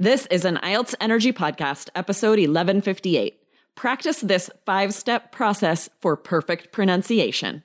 This is an IELTS Energy Podcast, episode 1158. Practice this five step process for perfect pronunciation.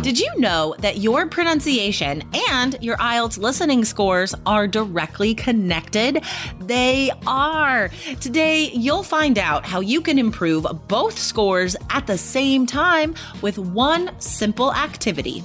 Mm. Did you know that your pronunciation and your IELTS listening scores are directly connected? They are. Today, you'll find out how you can improve both scores at the same time with one simple activity.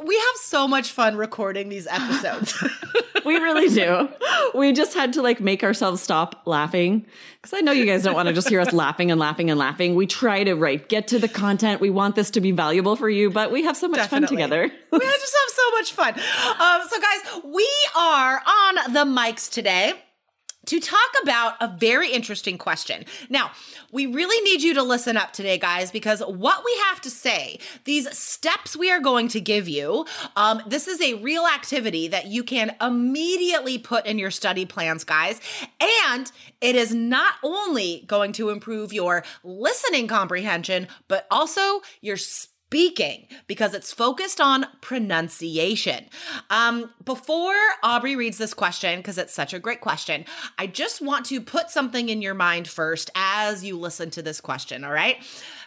You we have so much fun recording these episodes. we really do. We just had to like make ourselves stop laughing because I know you guys don't want to just hear us laughing and laughing and laughing. We try to right get to the content. We want this to be valuable for you, but we have so much Definitely. fun together. we just have so much fun. Um, so, guys, we are on the mics today to talk about a very interesting question. Now, we really need you to listen up today, guys, because what we have to say, these steps we are going to give you, um, this is a real activity that you can immediately put in your study plans, guys. And it is not only going to improve your listening comprehension, but also your speaking because it's focused on pronunciation. Um, before Aubrey reads this question, because it's such a great question, I just want to put something in your mind first as you listen to this question, all right?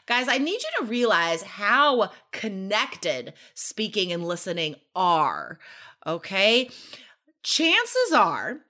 Guys, I need you to realize how connected speaking and listening are, okay? Chances are,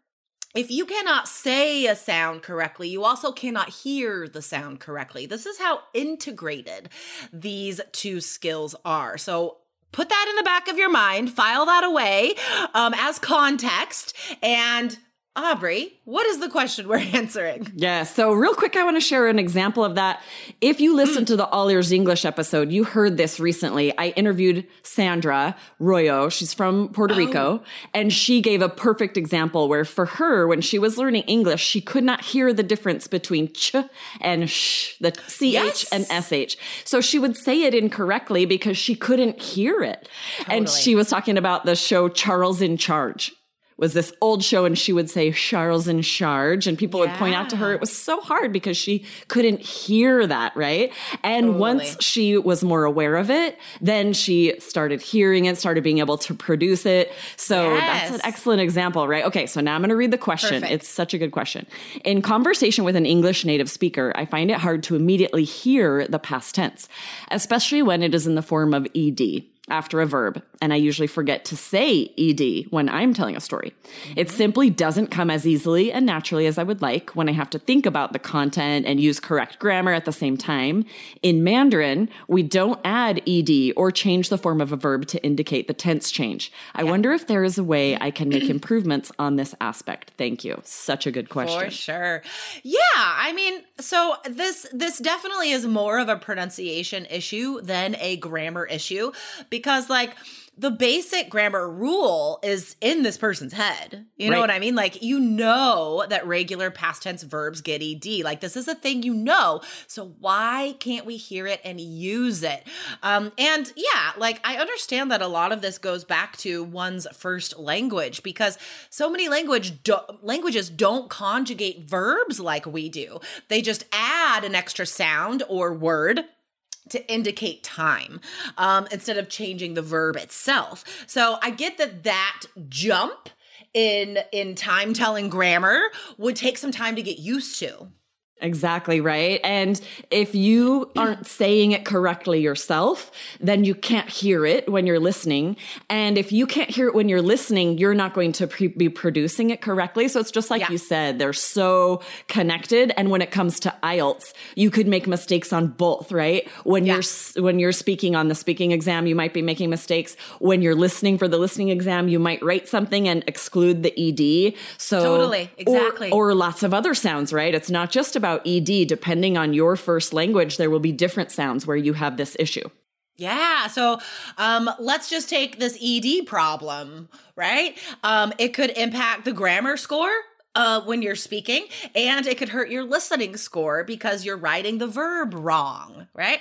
if you cannot say a sound correctly, you also cannot hear the sound correctly. This is how integrated these two skills are. So put that in the back of your mind, file that away um, as context, and Aubrey, what is the question we're answering? Yeah, so real quick, I want to share an example of that. If you listened to the All Ears English episode, you heard this recently. I interviewed Sandra Royo. She's from Puerto oh. Rico, and she gave a perfect example where for her, when she was learning English, she could not hear the difference between ch and sh, the ch Yes. and sh. So she would say it incorrectly because she couldn't hear it. And she was talking about the show Charles in Charge was this old show and she would say Charles in charge and people would point out to her it was so hard because she couldn't hear that, right? And Totally. once she was more aware of it, then she started hearing it, started being able to produce it. So that's an excellent example, right? Okay, so now I'm going to read the question. Perfect. It's such a good question. In conversation with an English native speaker, I find it hard to immediately hear the past tense, especially when it is in the form of ed after a verb, and I usually forget to say ed when I'm telling a story. It simply doesn't come as easily and naturally as I would like when I have to think about the content and use correct grammar at the same time. In Mandarin, we don't add ed or change the form of a verb to indicate the tense change. I wonder if there is a way I can make improvements on this aspect. Thank you. Such a good question. For sure. Yeah, I mean, so this this definitely is more of a pronunciation issue than a grammar issue because like the basic grammar rule is in this person's head. You know Right. what I mean? Like you know that regular past tense verbs get ed. Like this is a thing you know. So why can't we hear it and use it? Um and yeah, like I understand that a lot of this goes back to one's first language because so many language do- languages don't conjugate verbs like we do. They just add an extra sound or word to indicate time um, instead of changing the verb itself. So I get that that jump in in time telling grammar would take some time to get used to. Exactly right. And if you aren't saying it correctly yourself, then you can't hear it when you're listening. And if you can't hear it when you're listening, you're not going to pre- be producing it correctly. So it's just like Yeah. you said, they're so connected. And when it comes to IELTS, you could make mistakes on both, right? When Yeah. you're when you're speaking on the speaking exam, you might be making mistakes. When you're listening for the listening exam, you might write something and exclude the ed. So Totally. or- Exactly. or lots of other sounds, right? It's not just about ED. Depending on your first language, there will be different sounds where you have this issue. Yeah. So um, let's just take this ED problem, right? Um, it could impact the grammar score. Uh, when you're speaking, and it could hurt your listening score because you're writing the verb wrong, right?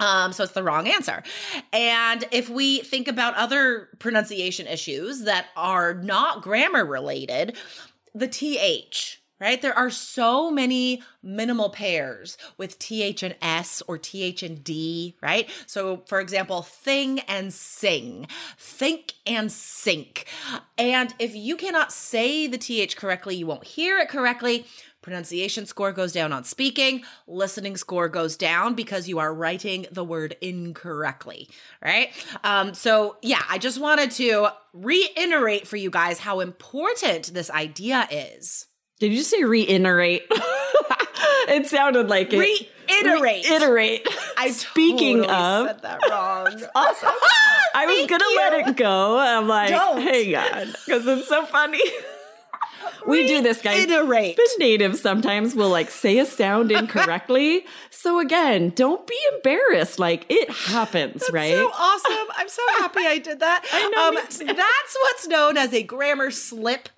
Um, so it's the wrong answer. And if we think about other pronunciation issues that are not grammar related, the TH, right? There are so many minimal pairs with TH and S or TH and D, right? So, for example, thing and sing, think and sink. And if you cannot say the TH correctly, you won't hear it correctly. Pronunciation score goes down on speaking, listening score goes down because you are writing the word incorrectly, right? Um, so, yeah, I just wanted to reiterate for you guys how important this idea is. Did you say reiterate? it sounded like it. Reiterate. Reiterate. I Speaking totally of, said that wrong. awesome. I was gonna you. let it go. I'm like, Don't. hang on, because it's so funny. we do this, guys. Reiterate. The natives sometimes will like say a sound incorrectly. so again, don't be embarrassed. Like it happens, right? So awesome. I'm so happy I did that. I know, Um, that's what's known as a grammar slip.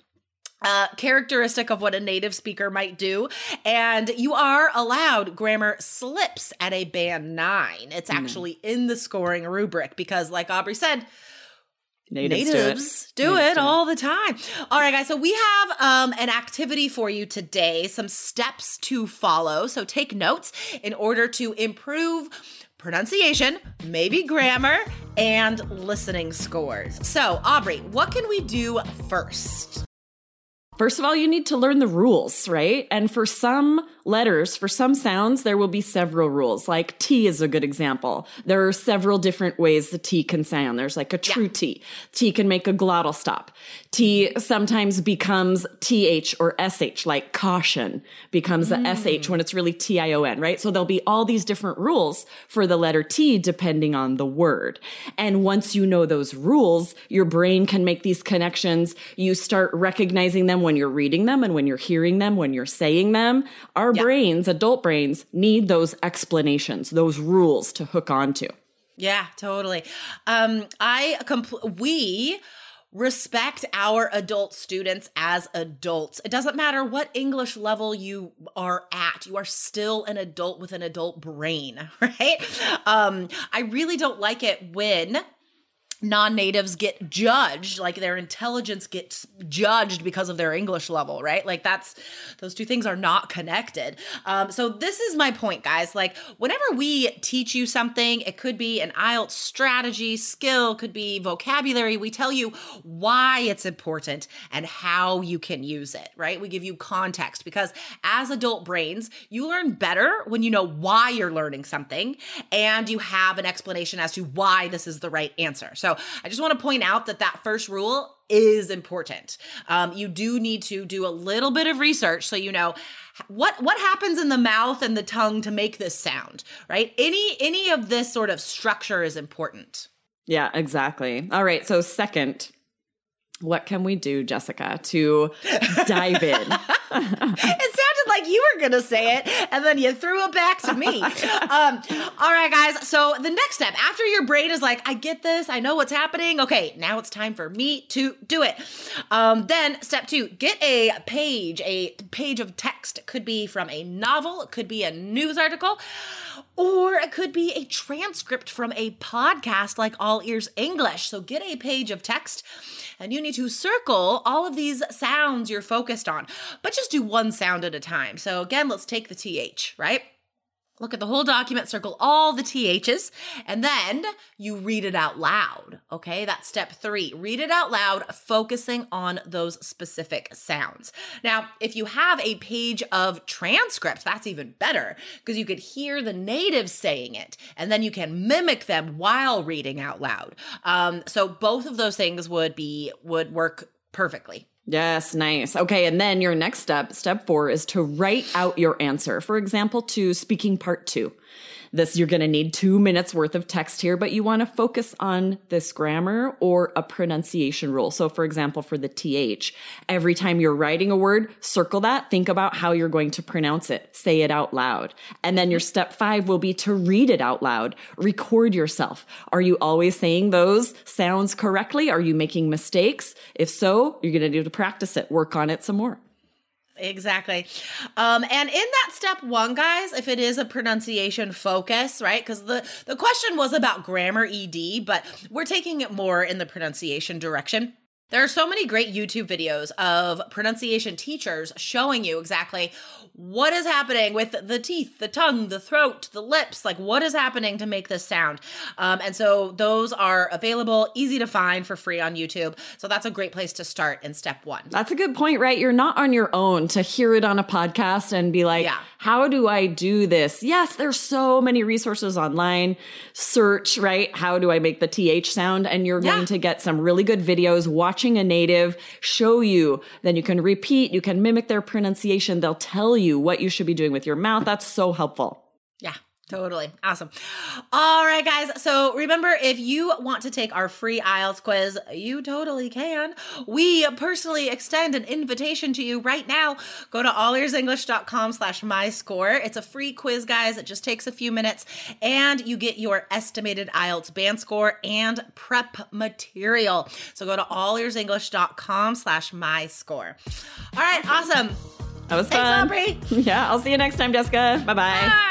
Uh, characteristic of what a native speaker might do. And you are allowed grammar slips at a band nine. It's actually in the scoring rubric because, like Aubrey said, Natives, natives do do it. it, Natives do it. all the time. All right, guys. So we have um, an activity for you today, some steps to follow. So take notes in order to improve pronunciation, maybe grammar, and listening scores. So, Aubrey, what can we do first? First of all, you need to learn the rules, right? And for some letters, for some sounds, there will be several rules. Like T is a good example. There are several different ways the T can sound. There's like a true T. T can make a glottal stop. T sometimes becomes TH or SH, like caution becomes a mm. SH when it's really T-I-O-N, right? So there'll be all these different rules for the letter T depending on the word. And once you know those rules, your brain can make these connections. You start recognizing them when you're reading them and when you're hearing them, when you're saying them. Our brains, adult brains, need those explanations, those rules to hook onto. Yeah, totally. Um, I compl- we respect our adult students as adults. It doesn't matter what English level you are at. You are still an adult with an adult brain, right? Um, I really don't like it when non-natives get judged like their intelligence gets judged because of their english level right? Like that's those two things are not connected. Um, so this is my point guys. Like whenever we teach you something it could be an ielts strategy skill could be vocabulary. We tell you why it's important and how you can use it right? We give you context because as adult brains you learn better when you know why you're learning something and you have an explanation as to why this is the right answer. So I just want to point out that that first rule is important. Um, you do need to do a little bit of research so you know what what happens in the mouth and the tongue to make this sound. Right? Any any of this sort of structure is important. Yeah, exactly. All right. So, second, what can we do, Jessica, to dive in? it sounded like you were going to say it, and then you threw it back to me. um, all right, guys. So the next step, after your brain is like, I get this, I know what's happening. Okay, now it's time for me to do it. Um, then step two, get a page, a page of text. It could be from a novel, it could be a news article. Or it could be a transcript from a podcast like All Ears English. So get a page of text and you need to circle all of these sounds you're focused on, but just do one sound at a time. So again, let's take the TH, right? Look at the whole document, circle all the THs, and then you read it out loud. Okay, that's step three. Read it out loud, focusing on those specific sounds. Now, if you have a page of transcripts, that's even better because you could hear the natives saying it, and then you can mimic them while reading out loud. Um, so both of those things would be would work perfectly. Yes, nice. Okay, and then your next step, step four, is to write out your answer. For example, to speaking part two. This, you're going to need two minutes worth of text here, but you want to focus on this grammar or a pronunciation rule. So, for example, for the TH, every time you're writing a word, circle that, think about how you're going to pronounce it, say it out loud. And then your step five will be to read it out loud, record yourself. Are you always saying those sounds correctly? Are you making mistakes? If so, you're going to need to practice it, work on it some more. Exactly. Um, and in that step one, guys, if it is a pronunciation focus, right? Because the, the question was about grammar ED, but we're taking it more in the pronunciation direction. There are so many great YouTube videos of pronunciation teachers showing you exactly what is happening with the teeth, the tongue, the throat, the lips, like what is happening to make this sound. Um, and so those are available, easy to find for free on YouTube. So that's a great place to start in step one. That's a good point, right? You're not on your own to hear it on a podcast and be like, yeah. How do I do this? Yes, there's so many resources online. Search, right? How do I make the TH sound? And you're yeah. going to get some really good videos watching a native show you. Then you can repeat, you can mimic their pronunciation. They'll tell you what you should be doing with your mouth. That's so helpful. Totally. Awesome. All right, guys. So remember, if you want to take our free IELTS quiz, you totally can. We personally extend an invitation to you right now. Go to allearsenglish.com slash my score. It's a free quiz, guys. It just takes a few minutes and you get your estimated IELTS band score and prep material. So go to allearsenglish.com slash my score. All right. Awesome. That was Thanks, fun. Aubrey. Yeah, I'll see you next time, Jessica. Bye-bye. Bye.